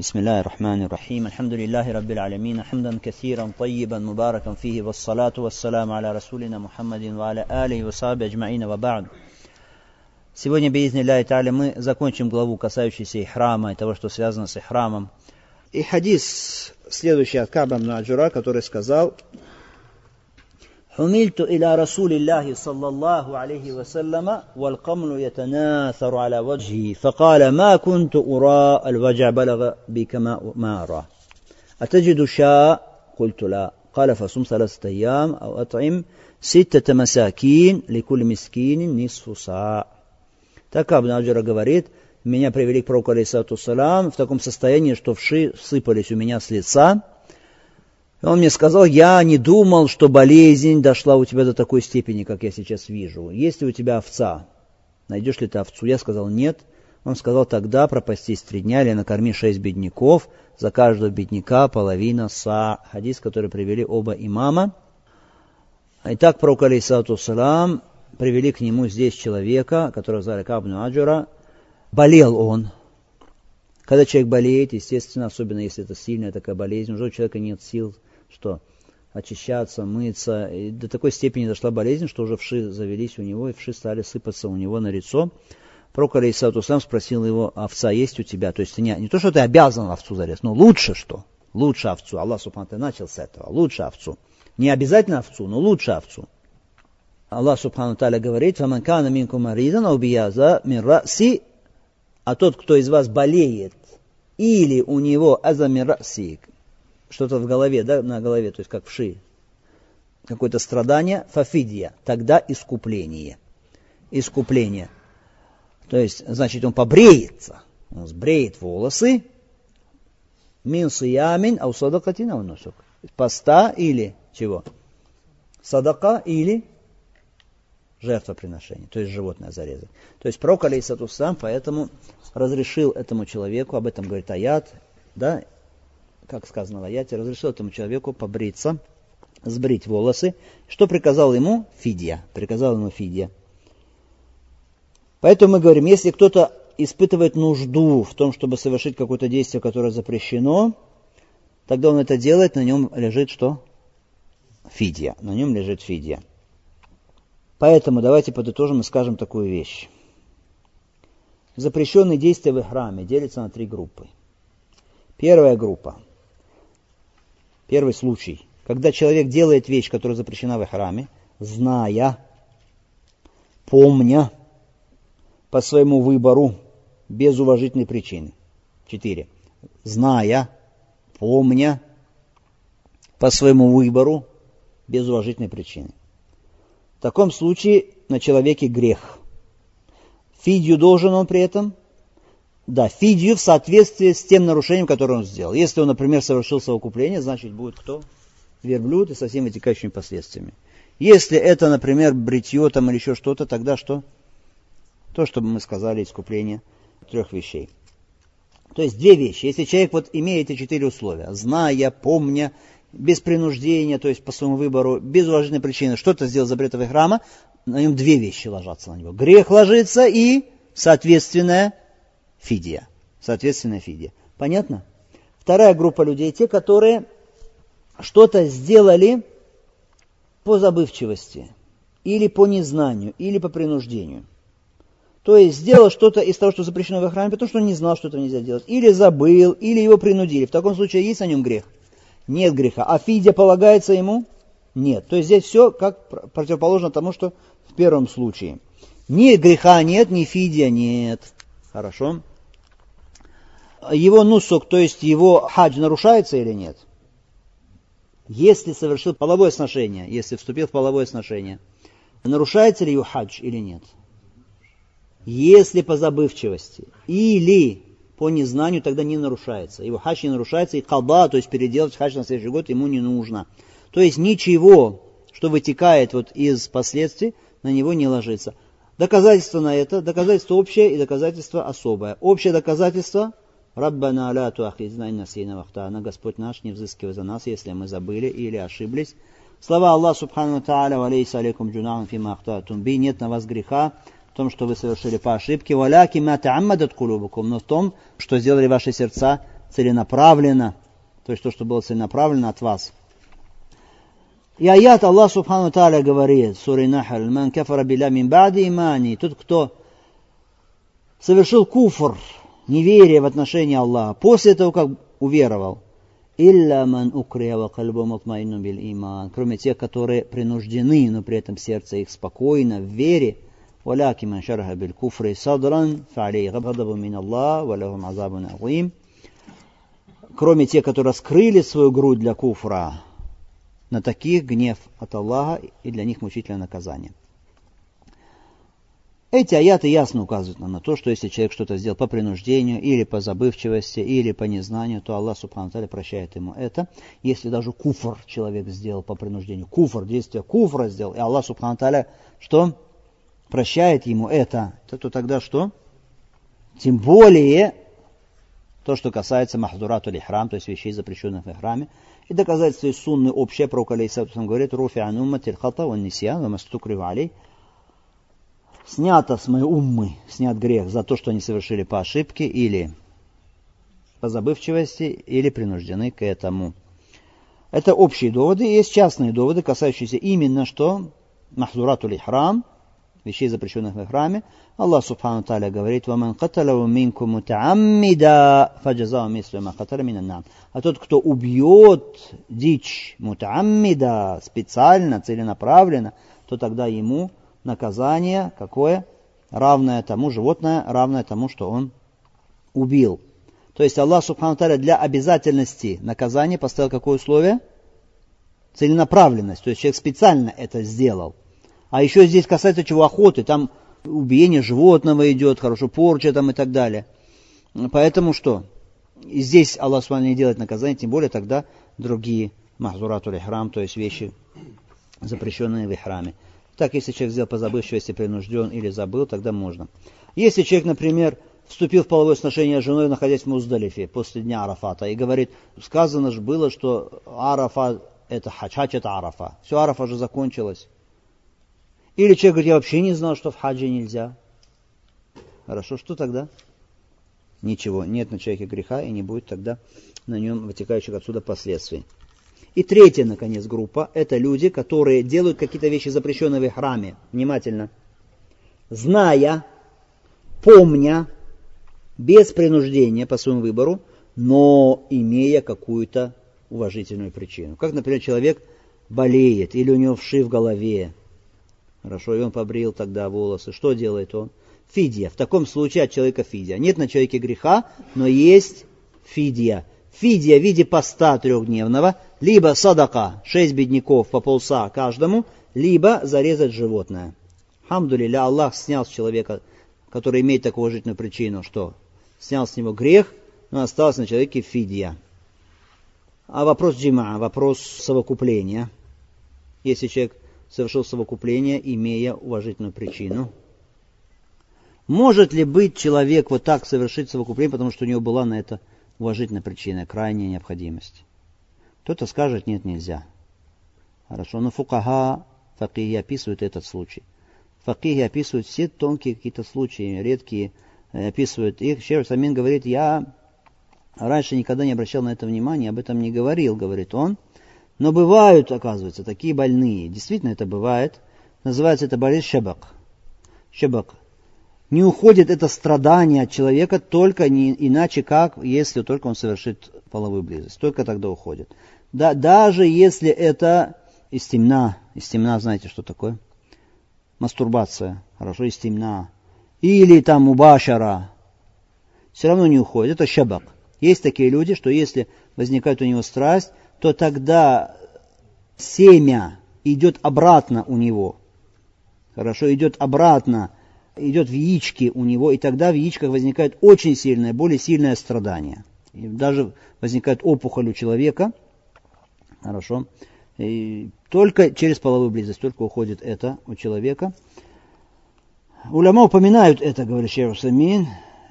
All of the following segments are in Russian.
بسم الله الرحمن الرحيم الحمد لله رب العالمين حمدا كثيرا طيبا مباركا فيه والصلاة والسلام على رسولنا محمد وعلى آله وصحبه أجمعين وبعد Сегодня, бейзни Ляй Та'аля, мы закончим главу, касающуюся храма и того, что связано с храмом. И хадис, следующий от Каба Аджура, который сказал, حملت إلى رسول الله صلى الله عليه وسلم والقمل يتناثر على وجهه فقال ما كنت أرى الوجع بلغ بك ما أرى أتجد شاء قلت لا قال فصم ثلاثة أيام أو أطعم ستة مساكين لكل مسكين نصف صاع Так Абн Аджара говорит, меня привели к пророку, алейсату салам, в таком состоянии, что вши сыпались у меня с лица, он мне сказал, я не думал, что болезнь дошла у тебя до такой степени, как я сейчас вижу. Есть ли у тебя овца? Найдешь ли ты овцу? Я сказал, нет. Он сказал, тогда пропастись три дня или накорми шесть бедняков, за каждого бедняка половина са. Хадис, который привели оба имама. Итак, пророк, алейсалату салам, привели к нему здесь человека, которого звали Кабну Аджура. Болел он, когда человек болеет, естественно, особенно если это сильная такая болезнь, уже у человека нет сил что очищаться, мыться. И до такой степени дошла болезнь, что уже вши завелись у него, и вши стали сыпаться у него на лицо. Пророк Алейсату сам спросил его, овца есть у тебя? То есть не, не то, что ты обязан овцу зарезать, но лучше что? Лучше овцу. Аллах Субхану начал с этого. Лучше овцу. Не обязательно овцу, но лучше овцу. Аллах Субхану Таля говорит, «Фаман кана минку маридан аубияза мин раси», а тот, кто из вас болеет, или у него аза мин раси, что-то в голове, да, на голове, то есть как вши, какое-то страдание, фафидия, тогда искупление. Искупление. То есть, значит, он побреется, он сбреет волосы, мин сиямин, а у садакатина он носок. Поста или чего? Садака или жертвоприношение, то есть животное зарезать. То есть пророк, алейсату сам, поэтому разрешил этому человеку, об этом говорит аят, да, как сказано в аяте, разрешил этому человеку побриться, сбрить волосы. Что приказал ему? Фидия. Приказал ему Фидия. Поэтому мы говорим, если кто-то испытывает нужду в том, чтобы совершить какое-то действие, которое запрещено, тогда он это делает, на нем лежит что? Фидия. На нем лежит фидия. Поэтому давайте подытожим и скажем такую вещь. Запрещенные действия в храме делятся на три группы. Первая группа – Первый случай, когда человек делает вещь, которая запрещена в храме, зная, помня, по своему выбору, без уважительной причины. Четыре. Зная, помня, по своему выбору, без уважительной причины. В таком случае на человеке грех. Фидью должен он при этом да, фидию в соответствии с тем нарушением, которое он сделал. Если он, например, совершил совокупление, значит будет кто? Верблюд и со всеми вытекающими последствиями. Если это, например, бритье там или еще что-то, тогда что? То, что мы сказали, искупление трех вещей. То есть две вещи. Если человек вот имеет эти четыре условия, зная, помня, без принуждения, то есть по своему выбору, без уважительной причины, что-то сделал запретовый храма, на нем две вещи ложатся на него. Грех ложится и, соответственное, фидия. Соответственно, фидия. Понятно? Вторая группа людей, те, которые что-то сделали по забывчивости, или по незнанию, или по принуждению. То есть сделал что-то из того, что запрещено в храме, потому что не знал, что это нельзя делать. Или забыл, или его принудили. В таком случае есть на нем грех? Нет греха. А фидия полагается ему? Нет. То есть здесь все как противоположно тому, что в первом случае. Ни греха нет, ни фидия нет. Хорошо его нусук, то есть его хадж нарушается или нет? Если совершил половое сношение, если вступил в половое сношение, нарушается ли его хадж или нет? Если по забывчивости или по незнанию, тогда не нарушается. Его хадж не нарушается, и колба, то есть переделать хадж на следующий год ему не нужно. То есть ничего, что вытекает вот из последствий, на него не ложится. Доказательство на это, доказательство общее и доказательство особое. Общее доказательство Раббана ля туахизна инна сейна вахтана. Господь наш, не взыскивай за нас, если мы забыли или ошиблись. Слова Аллах Субхану Тааля, валейса алейкум джунаун фима ахтатум би. Нет на вас греха в том, что вы совершили по ошибке. Валяки ма тааммадат кулубукум. Но в том, что сделали ваши сердца целенаправленно, то есть то, что было целенаправленно от вас. И аят Аллах Субхану Тааля говорит, сури Нахаль, «Ман кафара биля мин ба'ди имани», тот, кто совершил куфр, неверие в отношении Аллаха, после того, как уверовал, «Илля ман укрия ва кальбу мутмаинну бил иман», кроме тех, которые принуждены, но при этом сердце их спокойно, в вере, ولكن من شرح بالكفر صدرا فعليه غضب من الله ولهم عذاب عظيم кроме тех, которые раскрыли свою грудь для куфра, на таких гнев от Аллаха и для них мучительное наказание. Эти аяты ясно указывают нам на то, что если человек что-то сделал по принуждению, или по забывчивости, или по незнанию, то Аллах Субхану прощает ему это. Если даже куфр человек сделал по принуждению, куфр, действие куфра сделал, и Аллах Субхану что? Прощает ему это, то, то тогда что? Тем более то, что касается махдурату или храм, то есть вещей, запрещенных в храме. И доказательство из сунны общее, про алейсалатусам говорит, руфи анумма тильхата ван нисьян, вамастукрива алей. Снято с моей уммы, снят грех за то, что они совершили по ошибке или по забывчивости, или принуждены к этому. Это общие доводы. Есть частные доводы, касающиеся именно что махдурату или храм, вещей, запрещенных в храме, Аллах Субхану Таля говорит, «Ваман каталаву минку мутааммида фаджазау мислю ма каталя минаннам». А тот, кто убьет дичь мутааммида специально, целенаправленно, то тогда ему наказание какое? Равное тому, животное, равное тому, что он убил. То есть Аллах Субхану Таля для обязательности наказания поставил какое условие? Целенаправленность. То есть человек специально это сделал. А еще здесь касается чего охоты, там убиение животного идет, хорошо, порча там и так далее. Поэтому что? И здесь Аллах с не делает наказание, тем более тогда другие махзурату храм, то есть вещи, запрещенные в храме. Так, если человек сделал по забывчивости, принужден или забыл, тогда можно. Если человек, например, вступил в половое сношение с женой, находясь в Муздалифе после дня Арафата, и говорит, сказано же было, что Арафа это хадж, хадж это Арафа. Все, Арафа уже закончилось. Или человек говорит, я вообще не знал, что в хаджи нельзя. Хорошо, что тогда? Ничего, нет на человеке греха и не будет тогда на нем вытекающих отсюда последствий. И третья, наконец, группа – это люди, которые делают какие-то вещи, запрещенные в храме. Внимательно. Зная, помня, без принуждения по своему выбору, но имея какую-то уважительную причину. Как, например, человек болеет, или у него вши в голове, Хорошо, и он побрил тогда волосы. Что делает он? Фидия. В таком случае от человека фидия. Нет на человеке греха, но есть фидия. Фидия в виде поста трехдневного, либо садака, шесть бедняков по полса каждому, либо зарезать животное. Хамдулиля, Аллах снял с человека, который имеет такую уважительную причину, что снял с него грех, но осталось на человеке фидия. А вопрос джима, вопрос совокупления. Если человек совершил совокупление, имея уважительную причину. Может ли быть человек вот так совершить совокупление, потому что у него была на это уважительная причина, крайняя необходимость? Кто-то скажет, нет, нельзя. Хорошо, но фукаха, факихи описывают этот случай. Факихи описывают все тонкие какие-то случаи, редкие, э, описывают их. Шериф Самин говорит, я раньше никогда не обращал на это внимания, об этом не говорил, говорит он. Но бывают, оказывается, такие больные. Действительно это бывает. Называется это болезнь шебак. Шебак. Не уходит это страдание от человека только не иначе как, если только он совершит половую близость. Только тогда уходит. Да, даже если это истемна. Истемна, знаете, что такое? Мастурбация. Хорошо, истемна. Или там убашара. Все равно не уходит. Это шабак. Есть такие люди, что если возникает у него страсть, то тогда семя идет обратно у него. Хорошо, идет обратно, идет в яички у него, и тогда в яичках возникает очень сильное, более сильное страдание. И даже возникает опухоль у человека. Хорошо. И только через половую близость, только уходит это у человека. Уляма упоминают это, говорит Шеру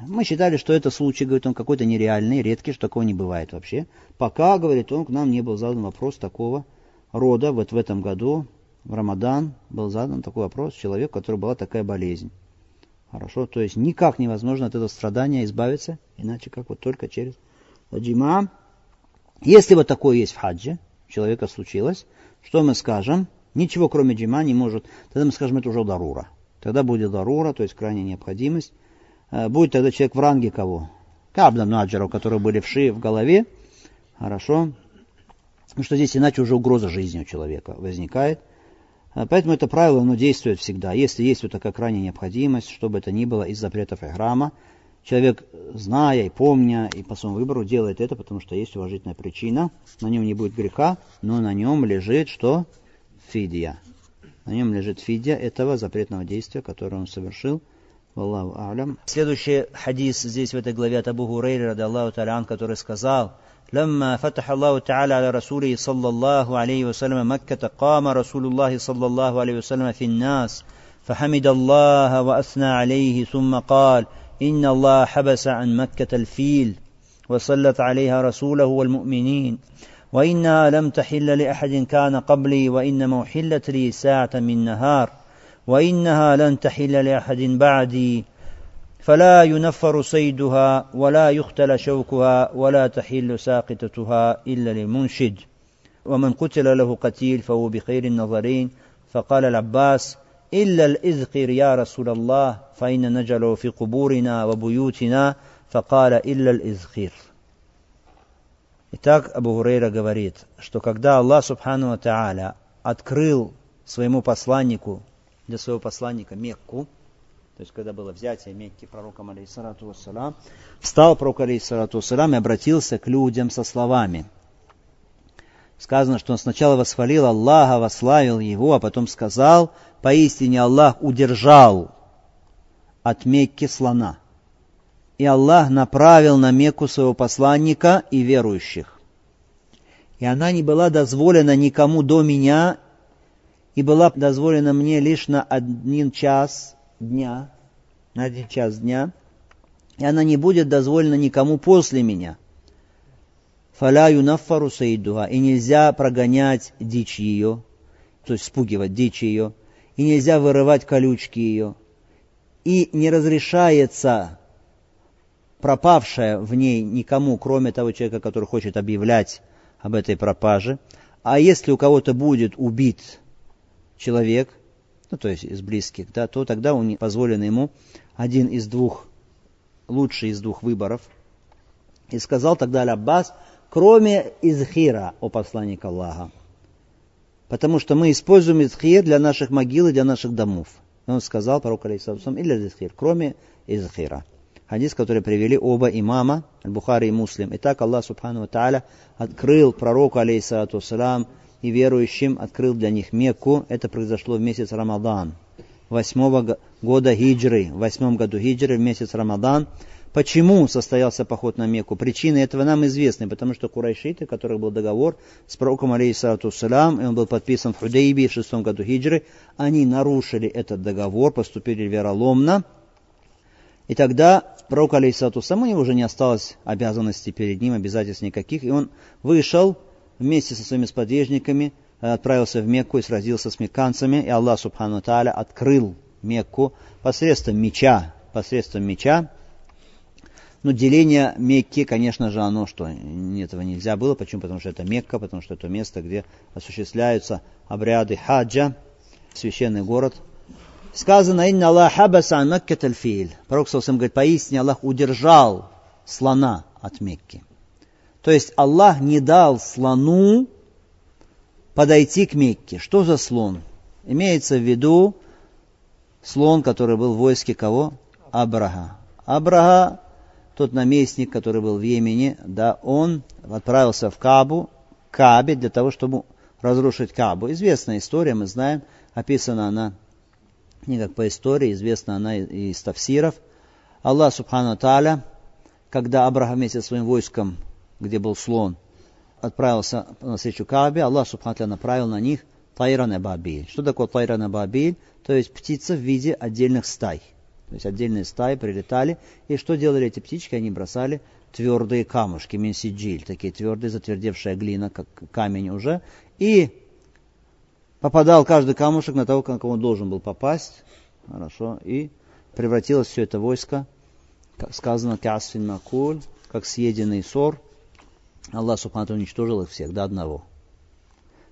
мы считали, что это случай, говорит он, какой-то нереальный, редкий, что такого не бывает вообще. Пока, говорит он, к нам не был задан вопрос такого рода. Вот в этом году, в Рамадан, был задан такой вопрос человеку, у которого была такая болезнь. Хорошо, то есть никак невозможно от этого страдания избавиться, иначе как вот только через джима. Если вот такое есть в хаджи, человека случилось, что мы скажем? Ничего кроме джима не может. Тогда мы скажем, это уже дарура. Тогда будет дарура, то есть крайняя необходимость. Э, будет тогда человек в ранге кого? Кабда Наджара, у которого были вши в голове. Хорошо. Потому что здесь иначе уже угроза жизни у человека возникает. Э, поэтому это правило, оно действует всегда. Если есть вот такая крайняя необходимость, чтобы это ни было из запретов Играма, человек, зная и помня, и по своему выбору делает это, потому что есть уважительная причина, на нем не будет греха, но на нем лежит что? Фидия. На нем лежит фидия этого запретного действия, которое он совершил. Аллаху алям. Следующий хадис здесь в этой главе от Абу Хурейри, ради Аллаху Талян, который сказал, لما فتح الله تعالى على رسوله صلى الله عليه وسلم مكة قام رسول الله صلى الله عليه وسلم في الناس فحمد الله وأثنى عليه ثم قال إن الله حبس عن مكة الفيل وسلط عليها رسوله والمؤمنين. وإنها لم تحل لأحد كان قبلي وإنما أحلت لي ساعة من نهار. وإنها لن تحل لأحد بعدي فلا ينفر صيدها ولا يختل شوكها ولا تحل ساقطتها إلا للمنشد ومن قتل له قتيل فهو بخير النظرين فقال العباس إلا الإذقر يا رسول الله فإن نجله في قبورنا وبيوتنا فقال إلا الإذخير Итак, Абу Хурейра говорит, что когда Аллах Субхану Тааля открыл своему посланнику, для своего посланника Мекку, то есть когда было взятие Мекки пророком алейхиссалату вассалам, встал пророк алейхиссалату вассалам и обратился к людям со словами. Сказано, что он сначала восхвалил Аллаха, восславил его, а потом сказал, поистине Аллах удержал от Мекки слона. И Аллах направил на Мекку своего посланника и верующих. И она не была дозволена никому до меня, и была дозволена мне лишь на один час дня, на один час дня, и она не будет дозволена никому после меня. Фаля юнафару саидуха, и нельзя прогонять дичь ее, то есть спугивать дичь ее, и нельзя вырывать колючки ее, и не разрешается пропавшая в ней никому, кроме того человека, который хочет объявлять об этой пропаже. А если у кого-то будет убит человек, ну то есть из близких, да, то тогда он позволено ему один из двух, лучший из двух выборов. И сказал тогда Аль-Аббас, кроме Изхира, о посланник Аллаха. Потому что мы используем Изхир для наших могил и для наших домов. И он сказал, пророк алейхиссалам, или Изхир, кроме Изхира. Хадис, который привели оба имама, Бухари и Муслим. Итак, Аллах Субхану Тааля открыл пророку, алейхиссалату и верующим, открыл для них Мекку. Это произошло в месяц Рамадан, восьмого года хиджры, в восьмом году хиджры, в месяц Рамадан. Почему состоялся поход на Мекку? Причины этого нам известны, потому что курайшиты, у которых был договор с пророком алейхиссалату салам, и он был подписан в Худейбии в шестом году хиджры, они нарушили этот договор, поступили вероломно, и тогда пророк алейхиссалату сам у него уже не осталось обязанностей перед ним, обязательств никаких, и он вышел вместе со своими сподвижниками, э, отправился в Мекку и сразился с мекканцами, и Аллах Субхану Тааля открыл Мекку посредством меча, посредством меча, ну, деление Мекки, конечно же, оно что, этого нельзя было. Почему? Потому что это Мекка, потому что это место, где осуществляются обряды хаджа, священный город. Сказано, «Инна Аллах хабаса аль Пророк Саусам говорит, поистине Аллах удержал слона от Мекки. То есть Аллах не дал слону подойти к Мекке. Что за слон? Имеется в виду слон, который был в войске кого? Абраха. Абраха тот наместник, который был в Йемене, да, он отправился в Кабу, Кабе, для того, чтобы разрушить Кабу. Известная история, мы знаем, описана она не как по истории, известна она из тафсиров. Аллах Субхану Тааля, когда Абрахам вместе со своим войском, где был слон, отправился на встречу Кабе, Аллах Субхану Тааля направил на них Тайран Абабиль. Что такое Тайран Абабиль? То есть птица в виде отдельных стай. То есть отдельные стаи прилетали. И что делали эти птички? Они бросали твердые камушки, менсиджиль, такие твердые, затвердевшая глина, как камень уже. И попадал каждый камушек на того, как он должен был попасть. Хорошо. И превратилось все это войско, как сказано, касфин как съеденный сор, Аллах Субхану уничтожил их всех до одного.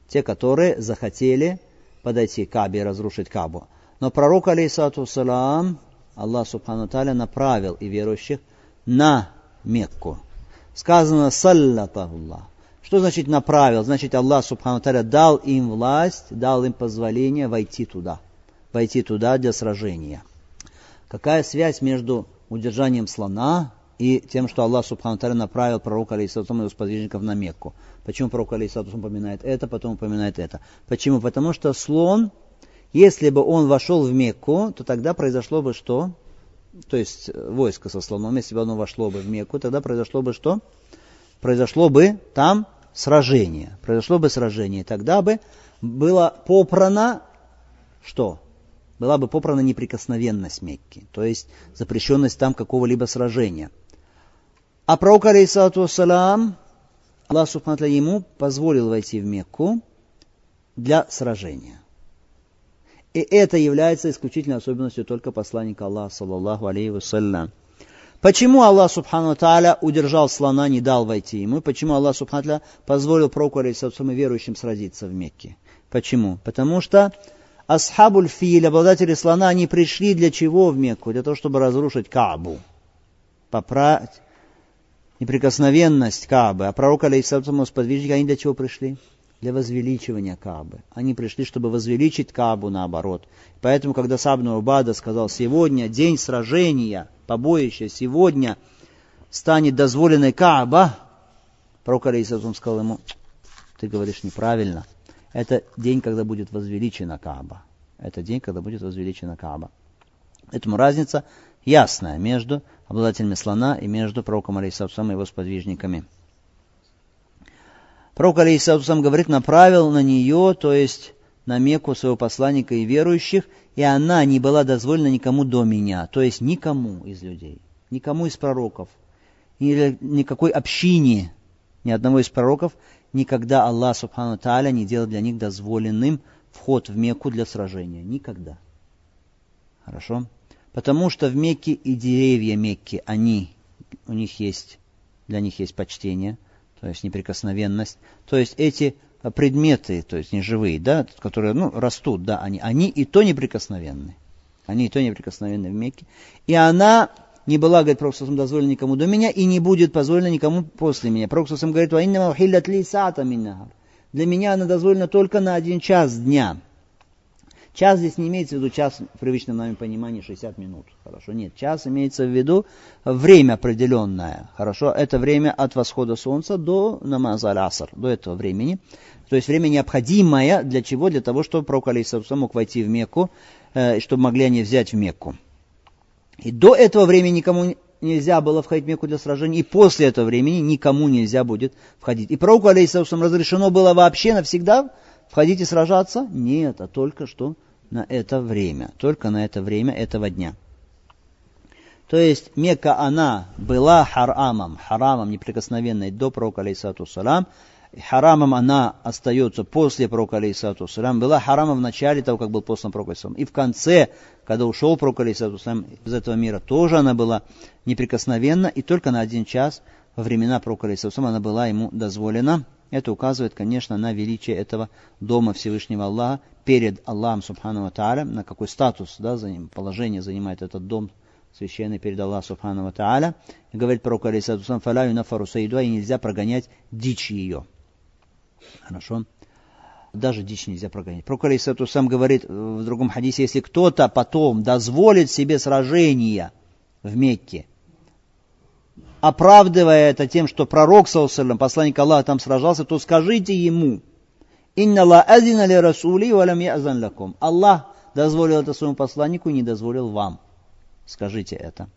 Те, которые захотели подойти к Кабе и разрушить Кабу. Но пророк, алейсату салам, Аллах Субхану Таля направил и верующих на Мекку. Сказано «саллатахуллах». Что значит направил? Значит, Аллах Субхану Таля дал им власть, дал им позволение войти туда. Войти туда для сражения. Какая связь между удержанием слона и тем, что Аллах Субхану направил пророка Алейсатум и его сподвижников на Мекку? Почему пророк Алейсатум упоминает это, потом упоминает это? Почему? Потому что слон, если бы он вошел в Мекку, то тогда произошло бы что? То есть э, войско со слоном, если бы оно вошло бы в Мекку, тогда произошло бы что? Произошло бы там сражение. Произошло бы сражение. Тогда бы было попрано что? Была бы попрана неприкосновенность Мекки, то есть запрещенность там какого-либо сражения. А пророк, алейсалату вассалам, Аллах Субхану ему позволил войти в Мекку для сражения. И это является исключительной особенностью только посланника Аллаха, саллаллаху алейхи вассалям. Почему Аллах Субхану Тааля удержал слона, не дал войти ему? Почему Аллах Субхану Тааля позволил пророку и верующим сразиться в Мекке? Почему? Потому что Асхабуль Филь, обладатели слона, они пришли для чего в Мекку? Для того, чтобы разрушить Каабу. Поправить неприкосновенность Каабы. А пророк, алейхиссалату сподвижники, они для чего пришли? Для возвеличивания Каабы. Они пришли, чтобы возвеличить Каабу наоборот. Поэтому, когда Сабну Убада сказал, сегодня день сражения, побоища, сегодня станет дозволенной Кааба, пророк, алейхиссалату сказал ему, ты говоришь неправильно. Это день, когда будет возвеличена Кааба. Это день, когда будет возвеличена Кааба. Поэтому разница ясная между обладателями слона и между пророком Алейсаусом и его сподвижниками. Пророк Алейсаусам говорит, направил на нее, то есть на Мекку своего посланника и верующих, и она не была дозволена никому до меня, то есть никому из людей, никому из пророков, или никакой общине, ни одного из пророков, никогда Аллах Субхану Тааля не делал для них дозволенным вход в Мекку для сражения. Никогда. Хорошо? Потому что в Мекке и деревья Мекки, они, у них есть, для них есть почтение, то есть неприкосновенность. То есть эти предметы, то есть неживые, да, которые ну, растут, да, они, они и то неприкосновенны. Они и то неприкосновенны в Мекке. И она не была, говорит Пророк дозволена никому до меня, и не будет позволена никому после меня. Пророк говорит, для меня она дозволена только на один час дня. Час здесь не имеется в виду час в привычном нами понимании 60 минут. Хорошо, нет. Час имеется в виду время определенное. Хорошо, это время от восхода солнца до намаза аср, до этого времени. То есть время необходимое для чего? Для того, чтобы пророк Алейсалам мог войти в Мекку, э, чтобы могли они взять в Мекку. И до этого времени никому нельзя было входить в Мекку для сражений, и после этого времени никому нельзя будет входить. И пророку, алейхиссалам, разрешено было вообще навсегда входить и сражаться? Нет, а только что на это время, только на это время этого дня. То есть Мекка, она была харамом, харамом неприкосновенной до пророка, алейсату салам, харамом она остается после пророка, алейсату салам, была харамом в начале того, как был послан пророк, алейсату и в конце, когда ушел пророк, алейсату салам, из этого мира, тоже она была неприкосновенна, и только на один час во времена пророка, алейсату салам, она была ему дозволена, это указывает, конечно, на величие этого дома Всевышнего Аллаха перед Аллахом Субхану Тааля, на какой статус, да, положение занимает этот дом священный перед Аллахом Субхану Тааля. И говорит пророк Алисатусам, фаляю на фарусаиду, и нельзя прогонять дичь ее. Хорошо? Даже дичь нельзя прогонять. Пророк Алисатусам говорит в другом хадисе, если кто-то потом дозволит себе сражение в Мекке, оправдывая это тем, что пророк, саллаллаху посланник Аллаха там сражался, то скажите ему, «Инна ла расули валям язан лакум». Аллах дозволил это своему посланнику и не дозволил вам. Скажите это.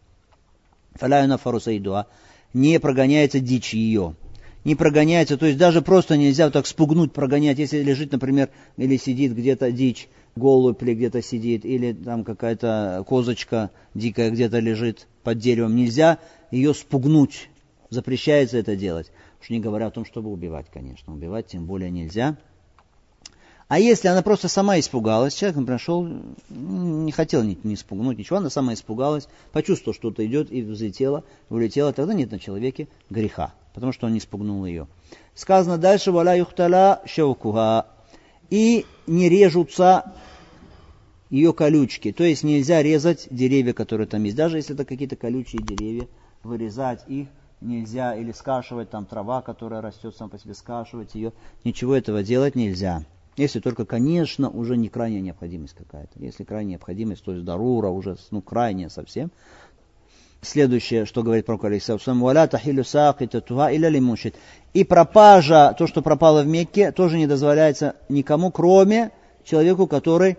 Фаляюна фарусайдуа. Не прогоняется дичь ее. Не прогоняется, то есть даже просто нельзя так спугнуть, прогонять. Если лежит, например, или сидит где-то дичь, голубь или где-то сидит, или там какая-то козочка дикая где-то лежит под деревом, нельзя ее спугнуть. Запрещается это делать. Уж не говоря о том, чтобы убивать, конечно. Убивать тем более нельзя. А если она просто сама испугалась, человек прошел, не хотел не, не испугнуть ничего, она сама испугалась, почувствовала, что что-то идет и взлетела, улетела, тогда нет на человеке греха, потому что он не испугнул ее. Сказано дальше, валя юхтала шевкуха, и не режутся ее колючки, то есть нельзя резать деревья, которые там есть, даже если это какие-то колючие деревья, вырезать их нельзя, или скашивать там трава, которая растет сам по себе, скашивать ее, ничего этого делать нельзя. Если только, конечно, уже не крайняя необходимость какая-то. Если крайняя необходимость, то есть дарура уже, ну, крайняя совсем. Следующее, что говорит пророк Алисаусам, «Валя тахилю сакитатуха иля лимушит». И пропажа, то, что пропало в Мекке, тоже не дозволяется никому, кроме человеку, который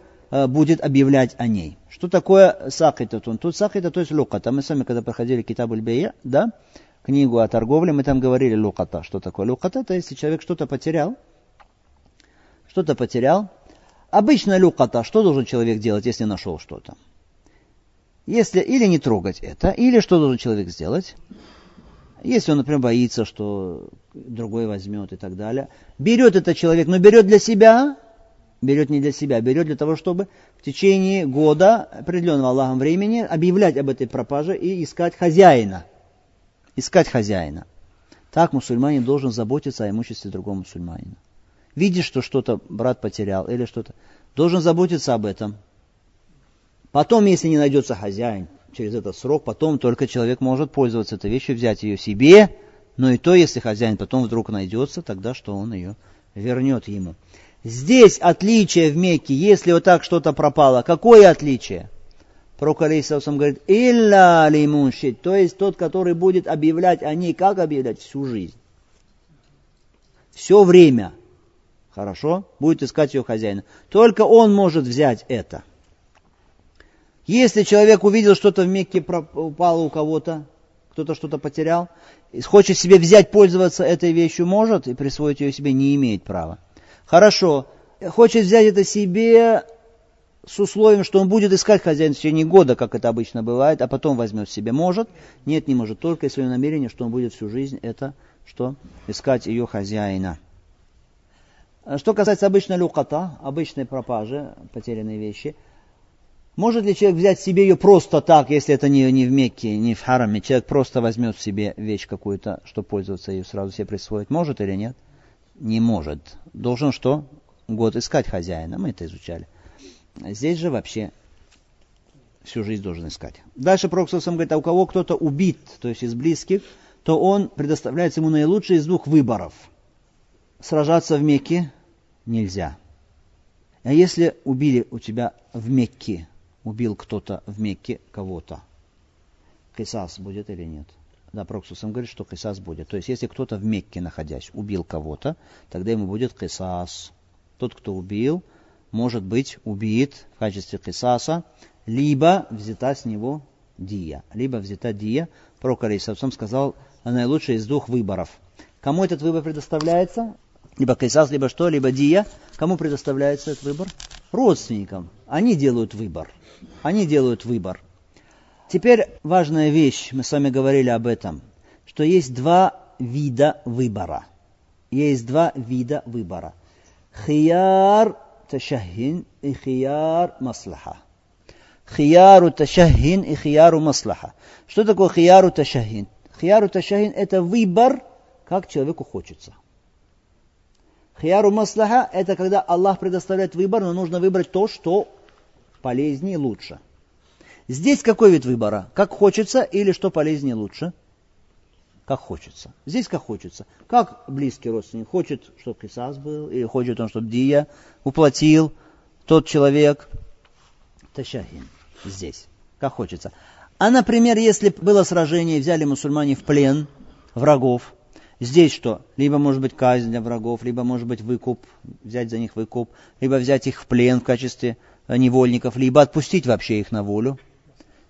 будет объявлять о ней. Что такое сакитатун? Тут сакита, то есть луката. Мы сами, когда проходили Китабуль Бея, да, книгу о торговле, мы там говорили луката. Что такое луката? Это если человек что-то потерял, что-то потерял. Обычно люката, что должен человек делать, если нашел что-то? Если или не трогать это, или что должен человек сделать? Если он, например, боится, что другой возьмет и так далее. Берет это человек, но берет для себя, берет не для себя, берет для того, чтобы в течение года, определенного Аллахом времени, объявлять об этой пропаже и искать хозяина. Искать хозяина. Так мусульманин должен заботиться о имуществе другого мусульманина видишь, что что-то брат потерял или что-то, должен заботиться об этом. Потом, если не найдется хозяин через этот срок, потом только человек может пользоваться этой вещью, взять ее себе, но и то, если хозяин потом вдруг найдется, тогда что он ее вернет ему. Здесь отличие в Мекке, если вот так что-то пропало, какое отличие? Пророк Алейсалам говорит, «Илля лимуншит», то есть тот, который будет объявлять о ней, как объявлять? Всю жизнь. Все время. Хорошо? Будет искать ее хозяина. Только он может взять это. Если человек увидел что-то в Мекке упало у кого-то, кто-то что-то потерял, хочет себе взять, пользоваться этой вещью, может, и присвоить ее себе не имеет права. Хорошо, хочет взять это себе с условием, что он будет искать хозяина в течение года, как это обычно бывает, а потом возьмет себе. Может? Нет, не может. Только если намерение, что он будет всю жизнь это, что искать ее хозяина. Э, что касается обычной люката, обычной пропажи, потерянной вещи, может ли человек взять себе ее просто так, если это не, не в Мекке, не в Хараме, человек просто возьмет себе вещь какую-то, чтобы пользоваться ее, сразу себе присвоить, может или нет? Не может. Должен что? Год искать хозяина, мы это изучали. Здесь же вообще всю жизнь должен искать. Дальше Проксусом говорит, а у кого кто-то убит, то есть из близких, то он предоставляется ему наилучший из двух выборов – сражаться в Мекке нельзя. А если убили у тебя в Мекке, убил кто-то в Мекке кого-то, кисас будет или нет? Да, Проксусом говорит, что кисас будет. То есть, если кто-то в Мекке, находясь, убил кого-то, тогда ему будет кисас. Тот, кто убил, может быть убит в качестве кисаса, либо взята с него дия. Либо взята дия. Пророк Алейсавсам сказал, наилучший из двух выборов. Кому этот выбор предоставляется? либо кайсас, либо что, либо дия. Кому предоставляется этот выбор? Родственникам. Они делают выбор. Они делают выбор. Теперь важная вещь, мы с вами говорили об этом, что есть два вида выбора. Есть два вида выбора. Хияр ташахин и хияр маслаха. Хияру ташахин и хияру маслаха. Что такое хияру ташахин? Хияру ташахин это выбор, как человеку хочется. Хияру маслаха – это когда Аллах предоставляет выбор, но нужно выбрать то, что полезнее и лучше. Здесь какой вид выбора? Как хочется или что полезнее лучше? Как хочется. Здесь как хочется. Как близкий родственник хочет, чтобы кисас был, или хочет он, чтобы Дия уплатил тот человек. Ташахин. Здесь. Как хочется. А, например, если было сражение, взяли мусульмане в плен врагов, Здесь что? Либо может быть казнь для врагов, либо может быть выкуп, взять за них выкуп, либо взять их в плен в качестве э, невольников, либо отпустить вообще их на волю.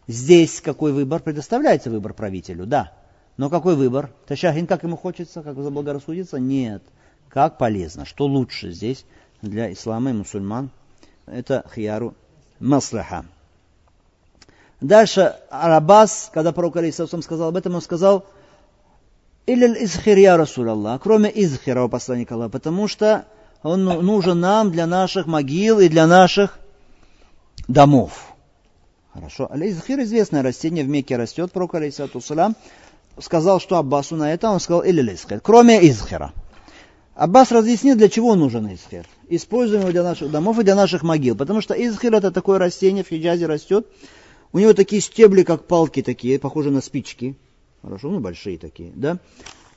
Здесь какой выбор? Предоставляется выбор правителю, да. Но какой выбор? Ташахин, как ему хочется, как заблагорассудится? Нет. Как полезно, что лучше здесь для ислама и мусульман? Это хияру маслаха. Дальше Арабас, когда пророк Алисаусам сказал об этом, он сказал – или изхир, я Расул Аллах, кроме изхира, посланника Аллаха, потому что он ну, нужен нам для наших могил и для наших домов. Хорошо. Аль-Изхир известное растение в Мекке растет, пророк алейсату салам сказал, что Аббасу на это, он сказал или Изхир, кроме Изхира. Аббас разъяснил, для чего нужен Изхир. Используем его для наших домов и для наших могил. Потому что Изхир это такое растение, в Хиджазе растет. У него такие стебли, как палки такие, похожи на спички. Хорошо, ну большие такие, да.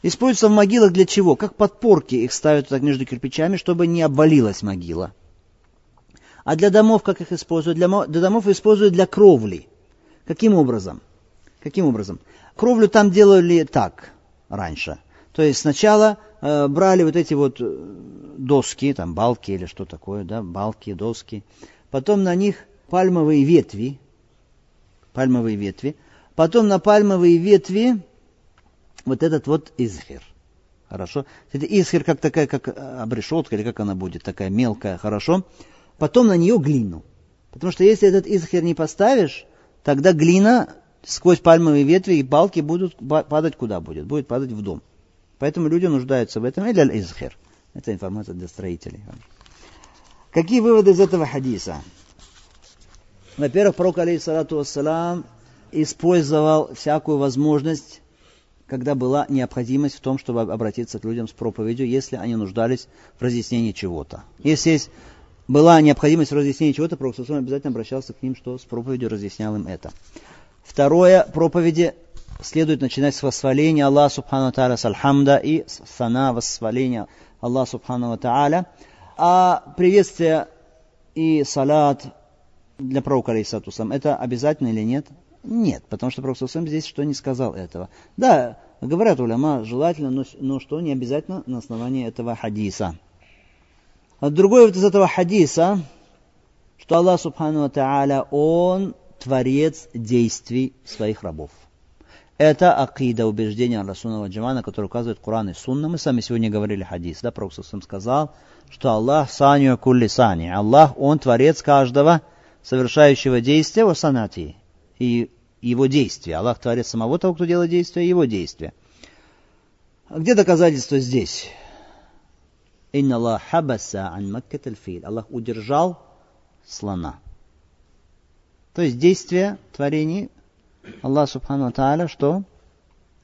Используются в могилах для чего? Как подпорки их ставят так между кирпичами, чтобы не обвалилась могила. А для домов как их используют? Для, для домов используют для кровли. Каким образом? Каким образом? Кровлю там делали так раньше. То есть сначала э, брали вот эти вот э, доски, там балки или что такое, да, балки, доски. Потом на них пальмовые ветви, пальмовые ветви. Потом на пальмовые ветви вот этот вот изхер. Хорошо. Это изхер как такая, как э, обрешетка, или как она будет, такая мелкая, хорошо потом на нее глину. Потому что если этот изхер не поставишь, тогда глина сквозь пальмовые ветви и палки будут падать куда будет? Будет падать в дом. Поэтому люди нуждаются в этом. Или изхер. Это информация для строителей. Какие выводы из этого хадиса? Во-первых, пророк, алейхиссалату вассалам, использовал всякую возможность, когда была необходимость в том, чтобы обратиться к людям с проповедью, если они нуждались в разъяснении чего-то. Если есть была необходимость разъяснения чего-то, Пророк обязательно обращался к ним, что с проповедью разъяснял им это. Второе, проповеди следует начинать с восхваления Аллаха Субхану Тааля, с и сана, восхваления Аллаха Субхану Тааля. А приветствие и салат для пророка Алейсатусам, это обязательно или нет? Нет, потому что Пророк Сусам здесь что не сказал этого. Да, говорят уляма, желательно, но, но что не обязательно на основании этого хадиса. А другой вот из этого хадиса, что Аллах Субхану Тааля, Он творец действий своих рабов. Это акида, убеждения Расуна Джамана, который указывает Коран и Сунна. Мы сами сегодня говорили хадис, да, Пророк сказал, что Аллах саню кулли сани. Аллах, Он творец каждого совершающего действия в санати. И его действия. Аллах творец самого того, кто делает действия, его действия. А где доказательство здесь? Инна Аллах хабаса ан Маккат филь. Аллах удержал слона. То есть действие творений Аллах Субхану Тааля, что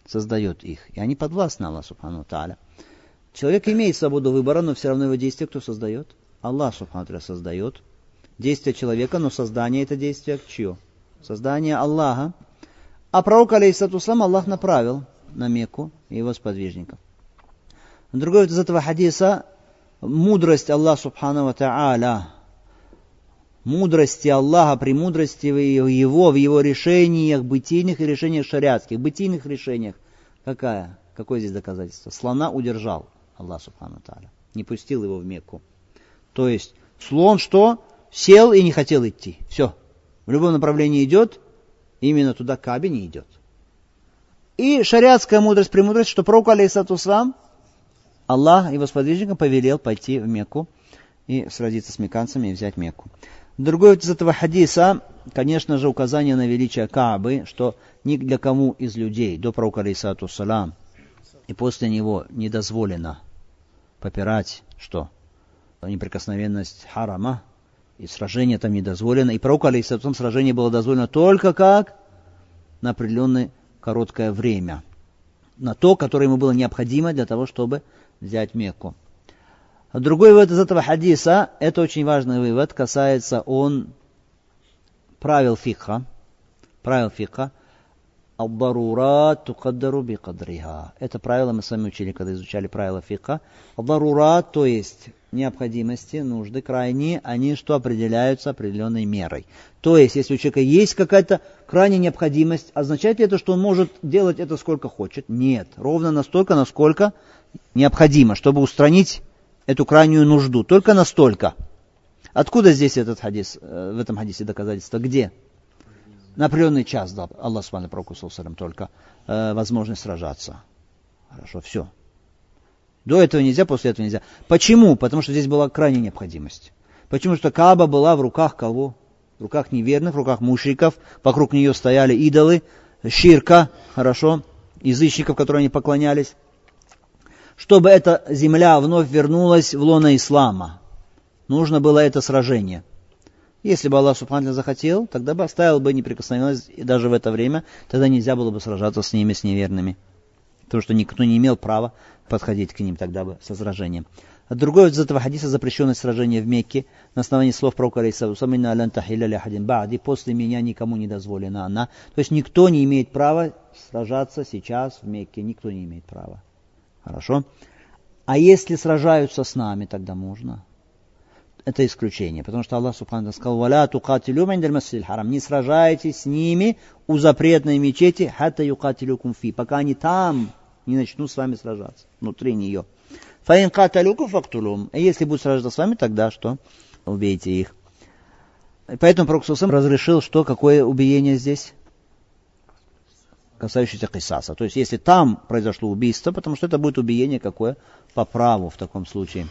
создает их. И они подвластны Аллаху Субхану Тааля. Человек имеет свободу выбора, но все равно его действие кто создает? Аллах Субхану Тааля создает. Действие человека, но создание это действие чье? Создание Аллаха. А пророк, алейхиссату Аллах направил на Мекку и его сподвижников. Другой из этого хадиса мудрость Аллаха Субхану Тааля, мудрости Аллаха, премудрости Его в Его решениях, бытийных и решениях шариатских. Бытийных решениях какая? Какое здесь доказательство? Слона удержал Аллах Субхану Тааля, не пустил его в Мекку. То есть слон что? Сел и не хотел идти. Все. В любом направлении идет, именно туда Каби не идет. И шариатская мудрость, премудрость, что пророк, алейхиссату Аллах его сподвижникам повелел пойти в Мекку и сразиться с меканцами и взять Мекку. Другой из этого хадиса, конечно же, указание на величие Каабы, что ни для кому из людей до пророка алейсату салам и после него не дозволено попирать, что неприкосновенность харама, и сражение там не дозволено. И пророку алейсату сражение было дозволено только как на определенное короткое время. На то, которое ему было необходимо для того, чтобы взять Мекку. Другой вывод из этого хадиса, это очень важный вывод, касается он правил фикха, правил фикха, Алдарурат тукаддару бикадриха. Это правило мы с вами учили, когда изучали правила фикха. Алдарурат, то есть необходимости, нужды крайние, они что определяются определенной мерой. То есть, если у человека есть какая-то крайняя необходимость, означает ли это, что он может делать это сколько хочет? Нет. Ровно настолько, насколько необходимо, чтобы устранить эту крайнюю нужду. Только настолько. Откуда здесь этот хадис, э, в этом хадисе доказательство? Где? На определенный час дал Аллах Субхану Пророку только э, возможность сражаться. Хорошо, все. До этого нельзя, после этого нельзя. Почему? Потому что здесь была крайняя необходимость. Почему? Что Каба была в руках кого? В руках неверных, в руках мушриков. Вокруг нее стояли идолы, ширка, хорошо, язычников, которые они поклонялись. Чтобы эта земля вновь вернулась в лоно ислама. Нужно было это сражение. Если бы Аллах Субхану захотел, тогда бы оставил бы неприкосновенность и даже в это время, тогда нельзя было бы сражаться с ними, с неверными. Потому что никто не имел права подходить к ним тогда бы со сражением. А другой из этого хадиса запрещенность сражения в Мекке на основании слов пророка Ба'ди после меня никому не дозволена она. То есть никто не имеет права сражаться сейчас в Мекке, никто не имеет права. Хорошо? А если сражаются с нами, тогда можно. Это исключение, потому что Аллах Субхану сказал, «Валя тукатилю харам». Не сражайтесь с ними у запретной мечети, хата юкатилю кумфи, пока они там не начнут с вами сражаться, внутри нее. Фаин каталюку фактулум. Если будут сражаться с вами, тогда что? Убейте их. Поэтому Пророк разрешил, что какое убиение здесь? Касающееся кисаса. То есть, если там произошло убийство, потому что это будет убиение какое? По праву в таком случае.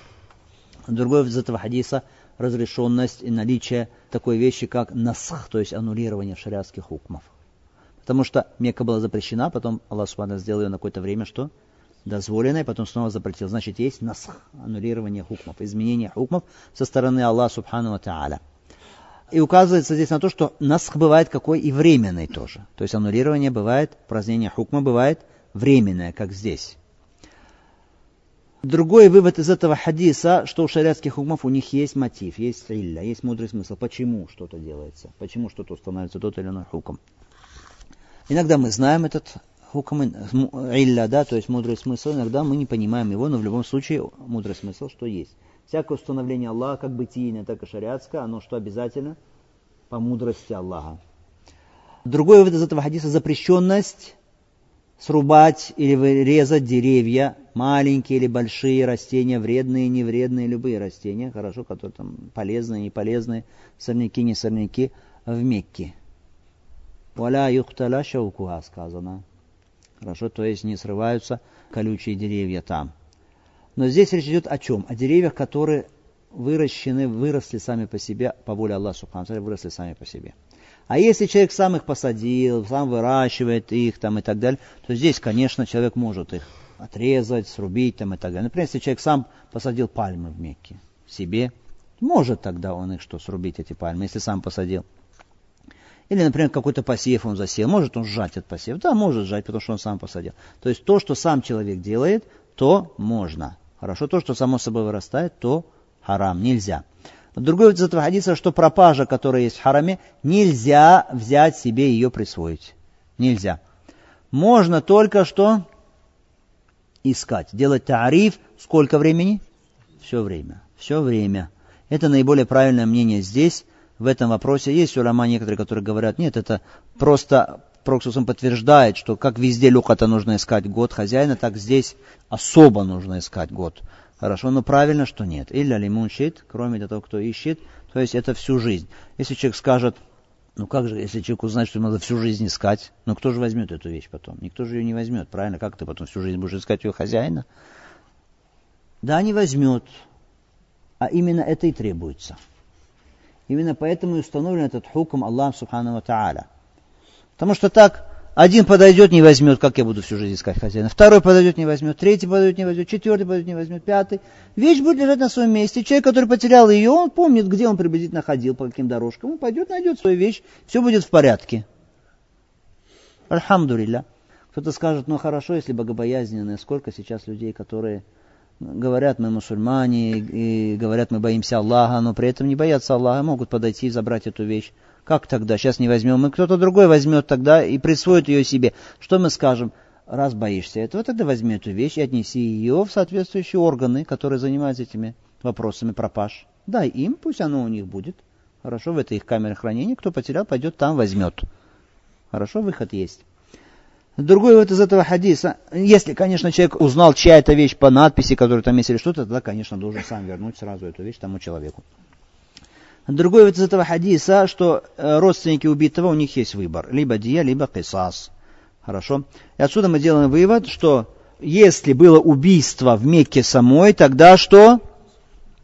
Другое из этого хадиса разрешенность и наличие такой вещи, как насх, то есть аннулирование шариатских хукмов. Потому что Мекка была запрещена, потом Аллах Субхану сделал ее на какое-то время, что? дозволенное, потом снова запретил. Значит, есть насх, аннулирование хукмов, изменение хукмов со стороны Аллаха Субхану Тааля. И указывается здесь на то, что насх бывает какой и временный тоже. То есть аннулирование бывает, празднение хукма бывает временное, как здесь. Другой вывод из этого хадиса, что у шариатских хукмов у них есть мотив, есть илля, есть мудрый смысл. Почему что-то делается? Почему что-то устанавливается тот или иной хуком? Иногда мы знаем этот хукам илля, да, то есть мудрый смысл, иногда мы не понимаем его, но в любом случае мудрый смысл, что есть. Всякое установление Аллаха, как бытийное, так и шариатское, оно что обязательно? По мудрости Аллаха. Другой вывод из этого хадиса – запрещенность срубать или резать деревья, маленькие или большие растения, вредные, невредные, любые растения, хорошо, которые там полезные, не полезные, сорняки, не сорняки, в Мекке. Валя юхталя шаукуха сказано. Хорошо, то есть не срываются колючие деревья там. Но здесь речь идет о чем? О деревьях, которые выращены, выросли сами по себе, по воле Аллаха Субхану выросли сами по себе. А если человек сам их посадил, сам выращивает их там и так далее, то здесь, конечно, человек может их отрезать, срубить там и так далее. Например, если человек сам посадил пальмы в Мекке себе, может тогда он их что, срубить эти пальмы, если сам посадил. Или, например, какой-то посев он засел. Может он сжать этот посев? Да, может сжать, потому что он сам посадил. То есть то, что сам человек делает, то можно. Хорошо, то, что само собой вырастает, то харам, нельзя. Другой из этого хадиса, что пропажа, которая есть в хараме, нельзя взять себе ее присвоить. Нельзя. Можно только что искать, делать тариф. Сколько времени? Все время. Все время. Это наиболее правильное мнение здесь в этом вопросе. Есть уляма некоторые, которые говорят, нет, это просто Проксусом подтверждает, что как везде люката нужно искать год хозяина, так здесь особо нужно искать год. Хорошо, но правильно, что нет. Или лимун щит, кроме того, кто ищет, то есть это всю жизнь. Если человек скажет, ну как же, если человек узнает, что ему надо всю жизнь искать, ну кто же возьмет эту вещь потом? Никто же ее не возьмет, правильно? Как ты потом всю жизнь будешь искать ее хозяина? Да, не возьмет. А именно это и требуется. Именно поэтому и установлен этот хукм Аллах Субхану Ва Та'аля. Потому что так один подойдет, не возьмет, как я буду всю жизнь искать хозяина. Второй подойдет, не возьмет. Третий подойдет, не возьмет. Четвертый подойдет, не возьмет. Пятый. Вещь будет лежать на своем месте. Человек, который потерял ее, он помнит, где он приблизительно ходил, по каким дорожкам. Он пойдет, найдет свою вещь. Все будет в порядке. Альхамдулилля. Кто-то скажет, ну хорошо, если богобоязненные. Сколько сейчас людей, которые говорят, мы мусульмане, и говорят, мы боимся Аллаха, но при этом не боятся Аллаха, могут подойти и забрать эту вещь. Как тогда? Сейчас не возьмем, и кто-то другой возьмет тогда и присвоит ее себе. Что мы скажем? Раз боишься этого, тогда возьми эту вещь и отнеси ее в соответствующие органы, которые занимаются этими вопросами пропаж. Дай им, пусть оно у них будет. Хорошо, в этой их камере хранения, кто потерял, пойдет там, возьмет. Хорошо, выход есть. Другой вот из этого хадиса, если, конечно, человек узнал, чья это вещь по надписи, которая там есть или что-то, тогда, конечно, должен сам вернуть сразу эту вещь тому человеку. Другой вот из этого хадиса, что э, родственники убитого, у них есть выбор. Либо дия, либо кисас. Хорошо. И отсюда мы делаем вывод, что если было убийство в Мекке самой, тогда что?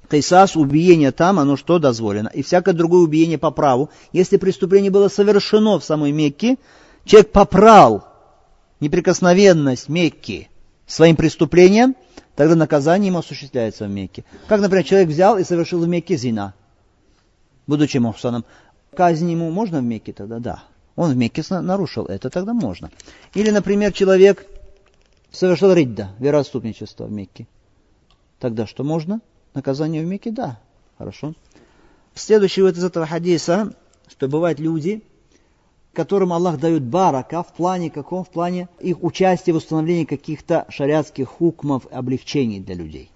Кайсас, убиение там, оно что дозволено. И всякое другое убиение по праву. Если преступление было совершено в самой Мекке, человек попрал неприкосновенность Мекки своим преступлением, тогда наказание ему осуществляется в Мекке. Как, например, человек взял и совершил в Мекке зина, будучи мухсаном. Казнь ему можно в Мекке тогда? Да. Он в Мекке нарушил это, тогда можно. Или, например, человек совершил ридда, вероотступничество в Мекке. Тогда что можно? Наказание в Мекке? Да. Хорошо. Следующий вот из этого хадиса, что бывают люди, которым Аллах дает барака в плане каком? В плане их участия в установлении каких-то шариатских хукмов, облегчений для людей.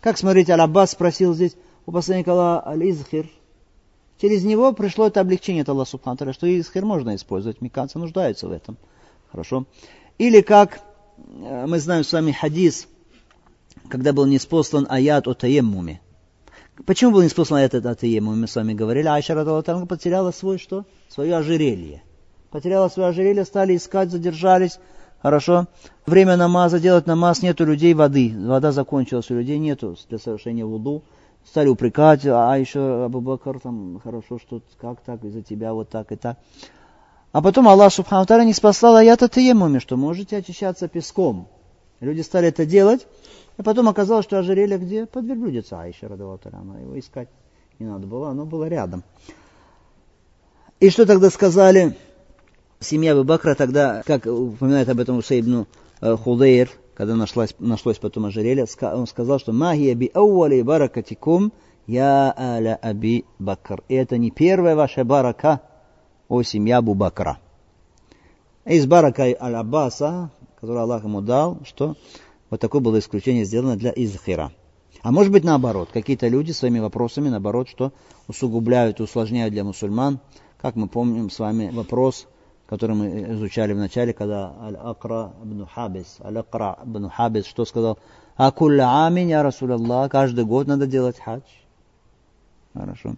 Как, смотрите, Аль-Аббас спросил здесь у посланника Аллаха Аль-Изхир, Через него пришло это облегчение от Аллаха Субхану что Исхир можно использовать, меканцы нуждаются в этом. Хорошо. Или как э, мы знаем с вами хадис, когда был неспослан аят о таеммуме. Почему был неспослан аят о таеммуме, мы с вами говорили, Айша Радалатанга потеряла свой что? Свое ожерелье. Потеряла свое ожерелье, стали искать, задержались. Хорошо. Время намаза, делать намаз, нету людей воды. Вода закончилась у людей, нету для совершения вуду стали упрекать, а еще Абу Бакр, там, хорошо, что как так, из-за тебя вот так и так. А потом Аллах Субхану Таля не спасал аята Таемуме, что можете очищаться песком. Люди стали это делать, и потом оказалось, что ожерелье где? Под верблюдица Айша Радалаталя, она его искать не надо было, оно было рядом. И что тогда сказали семья Бакра тогда, как упоминает об этом Усейбну э, Худейр, когда нашлось, нашлось потом ожерелье, он сказал, что «Магия би ауали баракатикум я аля аби бакр». И это не первая ваша барака, о семья Абу Бакра. Из барака Аль-Аббаса, который Аллах ему дал, что вот такое было исключение сделано для Изхира. А может быть наоборот, какие-то люди своими вопросами, наоборот, что усугубляют, усложняют для мусульман, как мы помним с вами вопрос который мы изучали в начале, когда Аль-Акра ибн Хабис, Аль-Акра ибн Хабис, что сказал? Акулля амин, я Расулаллах, каждый год надо делать хадж. Хорошо.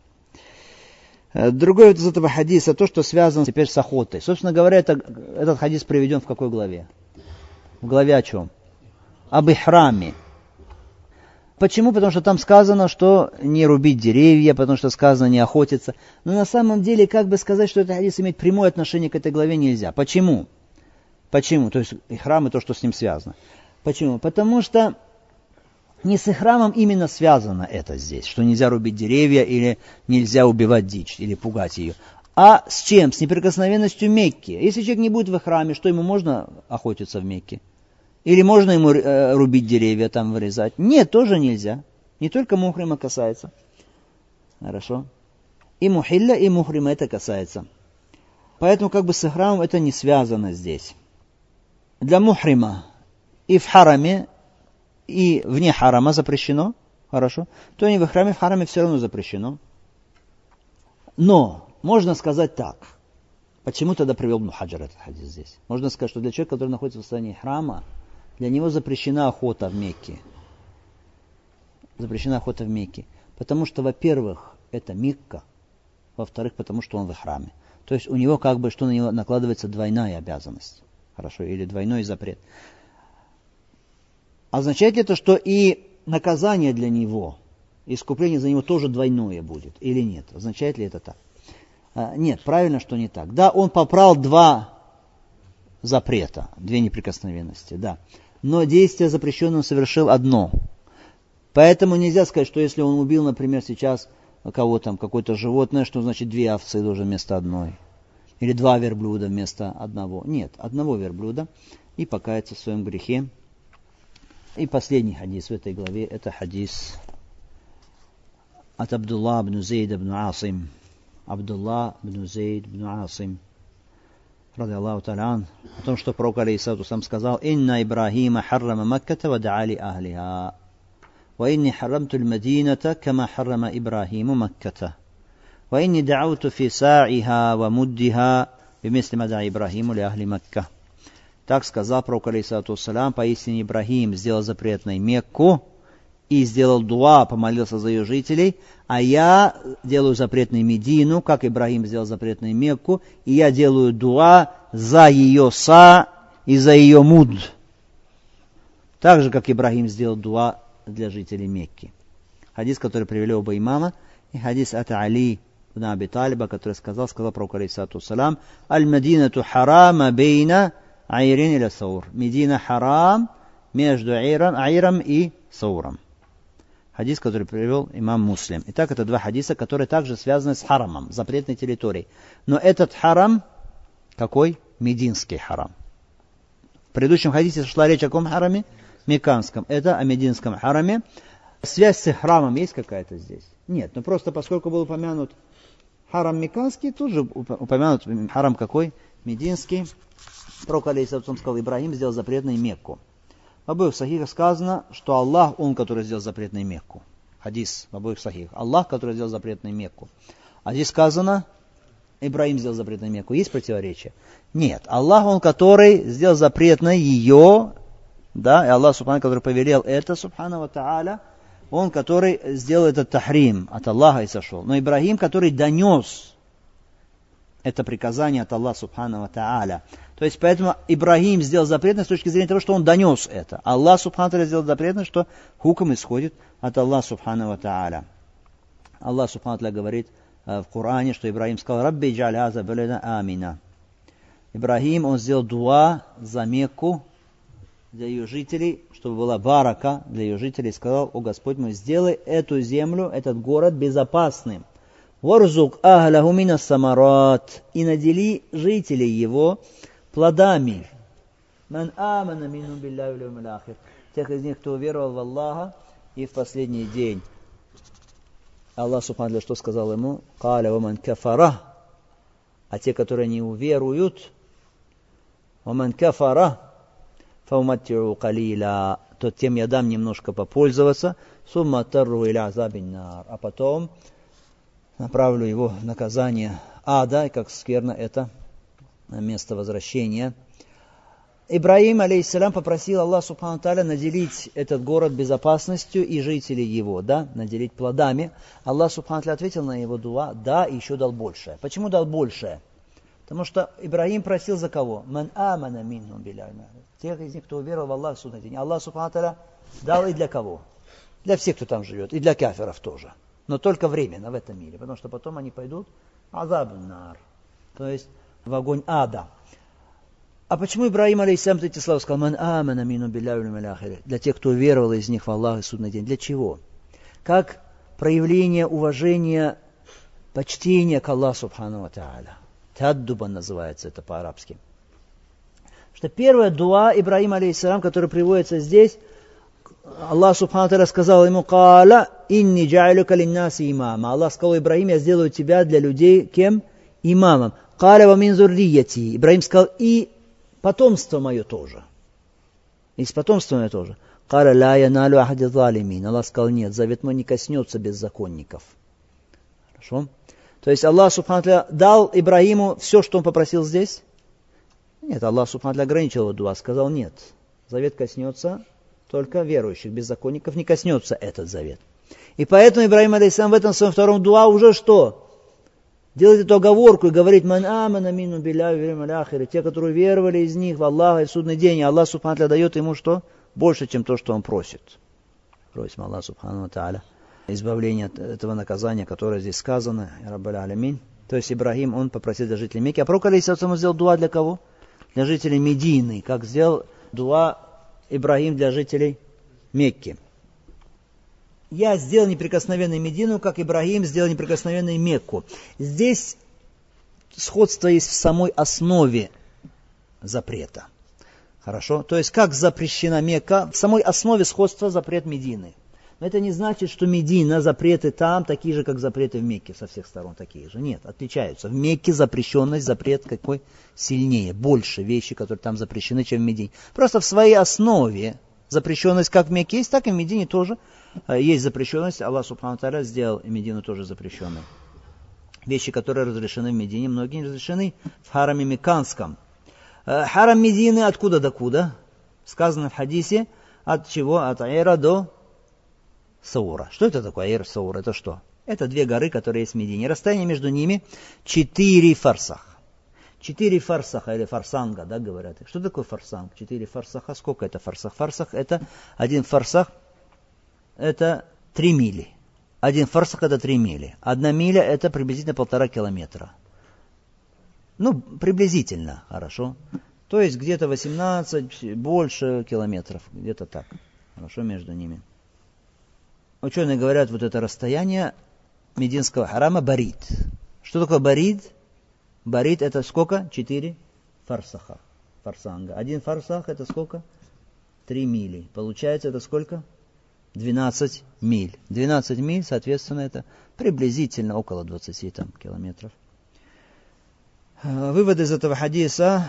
Э, другой из этого хадиса, то, что связано теперь с охотой. Собственно говоря, это, этот хадис приведен в какой главе? В главе о чем? Об ихраме. Почему? Потому что там сказано, что не рубить деревья, потому что сказано не охотиться. Но на самом деле, как бы сказать, что этот хадис имеет прямое отношение к этой главе нельзя. Почему? Почему? То есть и храм, и то, что с ним связано. Почему? Потому что не с храмом именно связано это здесь, что нельзя рубить деревья или нельзя убивать дичь или пугать ее. А с чем? С неприкосновенностью Мекки. Если человек не будет в храме, что ему можно охотиться в Мекке? Или можно ему э, рубить деревья, там вырезать? Нет, тоже нельзя. Не только мухрима касается. Хорошо. И мухилля, и мухрима это касается. Поэтому как бы с храмом это не связано здесь. Для мухрима и в хараме, и вне харама запрещено. Хорошо. То не в храме, в хараме все равно запрещено. Но можно сказать так. Почему тогда привел Мухаджар этот хадис здесь? Можно сказать, что для человека, который находится в состоянии храма, для него запрещена охота в Мекке. Запрещена охота в Мекке. Потому что, во-первых, это Мекка, во-вторых, потому что он в храме. То есть у него как бы, что на него накладывается двойная обязанность. Хорошо, или двойной запрет. Означает ли это, что и наказание для него, искупление за него тоже двойное будет, или нет? Означает ли это так? А, нет, правильно, что не так. Да, он попрал два запрета, две неприкосновенности, да но действие запрещенное совершил одно. Поэтому нельзя сказать, что если он убил, например, сейчас кого там, какое-то животное, что значит две овцы должен вместо одной. Или два верблюда вместо одного. Нет, одного верблюда и покаяться в своем грехе. И последний хадис в этой главе, это хадис от Абдулла ибн Зейд ибн Асим. Абдулла ибн Зейд ибн Асим رضي الله تعالى عنه تم شتو بروك عليه الصلاة والسلام قال إن إبراهيم حرم مكة ودعا لأهلها وإني حرمت المدينة كما حرم إبراهيم مكة وإني دعوت في ساعها ومدها بمثل ما دعا إبراهيم لأهل مكة так сказал пророк, алейхиссалату ассалям, поистине Ибрахим إبراهيم запрет زبريتنا Мекку, и сделал дуа, помолился за ее жителей, а я делаю запретный Медину, как Ибрагим сделал запретный Мекку, и я делаю дуа за ее са и за ее муд. Так же, как Ибрагим сделал дуа для жителей Мекки. Хадис, который привели оба имама, и хадис от Али ибн Аби Талиба, который сказал, сказал про алейсату салам, «Аль-Мадинату харама бейна айрин или саур». Медина харам между Айром, Айром и Сауром. Хадис, который привел имам Муслим. Итак, это два хадиса, которые также связаны с харамом, запретной территорией. Но этот харам какой? Мединский харам. В предыдущем хадисе шла речь о каком хараме? Меканском. Это о мединском хараме. Связь с храмом есть какая-то здесь? Нет, но просто поскольку был упомянут харам Меканский, тут же упомянут харам какой? Мединский. Пророк, алейхиссалам, сказал, Ибрагим сделал запретной Мекку. В обоих сахихах сказано, что Аллах, Он, который сделал запретной Мекку. Хадис в обоих сахихах. Аллах, который сделал запретной Мекку. А здесь сказано, Ибраим сделал запретной Мекку. Есть противоречие? Нет. Аллах, Он, который сделал запретной ее, да, и Аллах, Субхану, который повелел это, Субхану Ва Та'аля, он, который сделал этот тахрим от Аллаха и сошел. Но Ибрагим, который донес это приказание от Аллаха Субхану Тааля. То есть поэтому Ибрагим сделал запретно с точки зрения того, что он донес это. Аллах Субхану сделал запретно, что хуком исходит от Аллаха Субхану Тааля. Аллах Субхану говорит э, в Коране, что Ибрагим сказал, «Рабби джаляза балада амина». Ибрагим, он сделал дуа за Мекку, для ее жителей, чтобы была барака для ее жителей, сказал, о Господь мой, сделай эту землю, этот город безопасным. Варзук ахляху мина самарат. И надели жителей его плодами. Ман амана мину билляхи Тех из них, кто уверовал в Аллаха и в последний день. Аллах Субхану что сказал ему? Каля ваман кафара. А те, которые не уверуют, ваман кафара, фауматтиру калила, то тем я дам немножко попользоваться, сумма тарру иля азабиннар, а потом направлю его в наказание ада, и как скверно это место возвращения. Ибраим, алейхиссалям, попросил Аллах Субхану Таля наделить этот город безопасностью и жителей его, да, наделить плодами. Аллах Субхану Таля ответил на его дуа, да, и еще дал большее. Почему дал большее? Потому что Ибрагим просил за кого? Ман амана миннум Тех из них, кто уверовал в Аллах судный день. Аллах Субхану дал и для кого? Для всех, кто там живет, и для каферов тоже. Но только временно в этом мире, потому что потом они пойдут азабнар, то есть в огонь ада. А почему Ибраим, алейсалам, эти слова сказал, ман амана мину для тех, кто уверовал из них в Аллах и судный день. Для чего? Как проявление уважения, почтения к Аллаху Субхану Та'аля. Таддуба называется это по-арабски. Что первая дуа Ибраима, алейхиссалам, которая приводится здесь, Аллах Субхану сказал ему, «Каля инни джайлюка линнаси имама». Аллах сказал Ибраим, я сделаю тебя для людей кем? Имамом. «Каля ва мин зуррияти». Ибраим сказал, и потомство мое тоже. И с потомством мое тоже. «Каля ла яналю ахади залимин». Аллах сказал, нет, завет мой не коснется беззаконников. Хорошо? То есть Аллах Субхану дал Ибраиму все, что он попросил здесь? Нет, Аллах Субхану ограничил его дуа, сказал нет. Завет коснется только верующих, беззаконников не коснется этот завет. И поэтому Ибраим Алейсам в этом своем втором дуа уже что? Делает эту оговорку и говорит, «Ман амана мину биля те, которые веровали из них в Аллаха и в судный день, и Аллах Субхану дает ему что? Больше, чем то, что он просит. Просим Аллах Субхану Тааля избавление от этого наказания, которое здесь сказано, Раббаля Алямин. То есть Ибрагим, он попросил для жителей Мекки. А пророк Алейсалам сделал дуа для кого? Для жителей Медины, как сделал дуа Ибрагим для жителей Мекки. Я сделал неприкосновенной Медину, как Ибрагим сделал неприкосновенной Мекку. Здесь сходство есть в самой основе запрета. Хорошо? То есть, как запрещена Мекка, в самой основе сходства запрет Медины – но это не значит, что Медина, запреты там такие же, как запреты в Мекке, со всех сторон такие же. Нет, отличаются. В Мекке запрещенность, запрет какой сильнее, больше вещи, которые там запрещены, чем в Медине. Просто в своей основе запрещенность как в Мекке есть, так и в Медине тоже есть запрещенность. Аллах Субхану Таля сделал и Медину тоже запрещенной. Вещи, которые разрешены в Медине, многие разрешены в хараме Меканском. Э, харам Медины откуда до куда? Сказано в хадисе, от чего? От Айра до Саура. Что это такое Айр Саура? Это что? Это две горы, которые есть в Медине. Расстояние между ними четыре фарсах. Четыре фарсаха или фарсанга, да, говорят. Что такое фарсанг? Четыре фарсаха. Сколько это фарсах? Фарсах это один фарсах, это три мили. Один фарсах это три мили. Одна миля это приблизительно полтора километра. Ну, приблизительно, хорошо. То есть где-то 18, больше километров, где-то так. Хорошо между ними. Ученые говорят, вот это расстояние Мединского харама барит. Что такое барит? Барит это сколько? Четыре фарсаха. Фарсанга. Один фарсах это сколько? Три мили. Получается это сколько? 12 миль. 12 миль, соответственно, это приблизительно около 20 там, километров. Вывод из этого хадиса,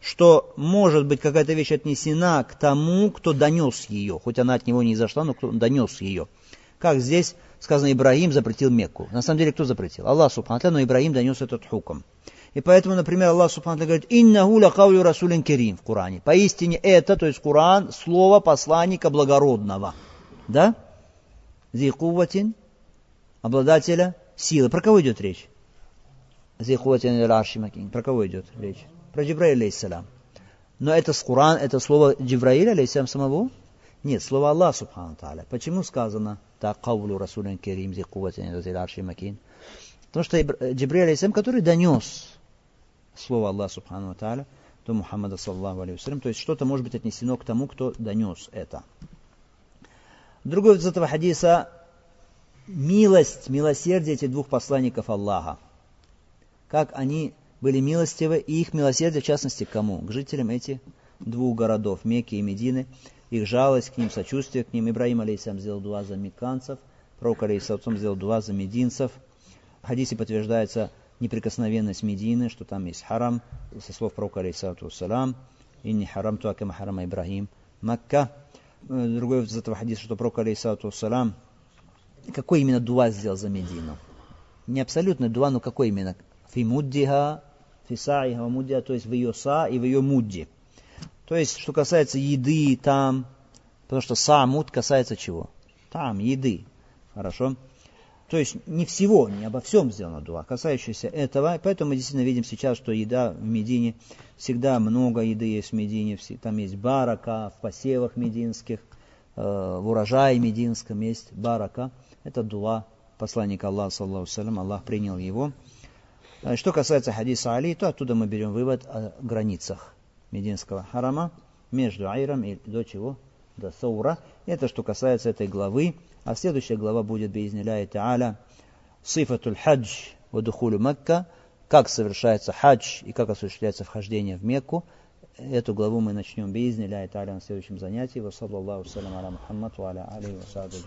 что может быть какая-то вещь отнесена к тому, кто донес ее, хоть она от него не изошла, но кто донес ее. Как здесь сказано, Ибраим запретил Мекку. На самом деле, кто запретил? Аллах Субхану но Ибраим донес этот хуком. И поэтому, например, Аллах Субхану говорит, «Иннаху лакаулю расулин керим» в Коране. Поистине это, то есть Коран, слово посланника благородного. Да? Зикуватин, обладателя силы. Про кого идет речь? Зикуватин или Про кого идет речь? Про Джибраиля, алейхиссалям. Но это с Коран, это слово Джибраиля, алейхиссалям, самого? Нет, слово Аллах, субхану та'аля. Почему сказано так каулю расулин керим зикуватин или макин? Потому что Джибраиль, алейхиссалям, который донес слово Аллах, субхану та'аля, до Мухаммада, саллаху алейхи то есть что-то может быть отнесено к тому, кто донес это. Другой из этого хадиса милость, милосердие этих двух посланников Аллаха. Как они были милостивы, и их милосердие, в частности, к кому? К жителям этих двух городов, Мекки и Медины, их жалость к ним, сочувствие к ним. Ибраим, алейсалам, сделал дуа за мекканцев, пророк, алейсалам, сделал дуа за мединцев. В хадисе подтверждается неприкосновенность Медины, что там есть харам, со слов пророка, алейсалам, «Инни харам туакама харама Ибрахим». Макка, другой из этого хадиса, что пророк, алейсалату салам, какой именно дуа сделал за Медину? Не абсолютно дуа, но какой именно? Фи муддиха, фи саиха муддиха, то есть в ее са и в ее мудди. То есть, что касается еды там, потому что са муд касается чего? Там, еды. Хорошо? То есть не всего, не обо всем сделано дуа, касающееся этого. Поэтому мы действительно видим сейчас, что еда в Медине, всегда много еды есть в Медине, там есть барака в посевах мединских, э, в урожае мединском есть барака. Это дуа посланника Аллаха, саллаху салям, Аллах принял его. А что касается хадиса Али, то оттуда мы берем вывод о границах мединского харама между Айром и до чего? До Саура. Это что касается этой главы. А следующая глава будет, бейзниляй та'аля, сифатуль хадж вадухулю Мекка, как совершается хадж и как осуществляется вхождение в Мекку. Эту главу мы начнем бейзниляй та'аля на следующем занятии. Ва саллаллаху салям аля Мухаммад ва аля алейhi ва сахби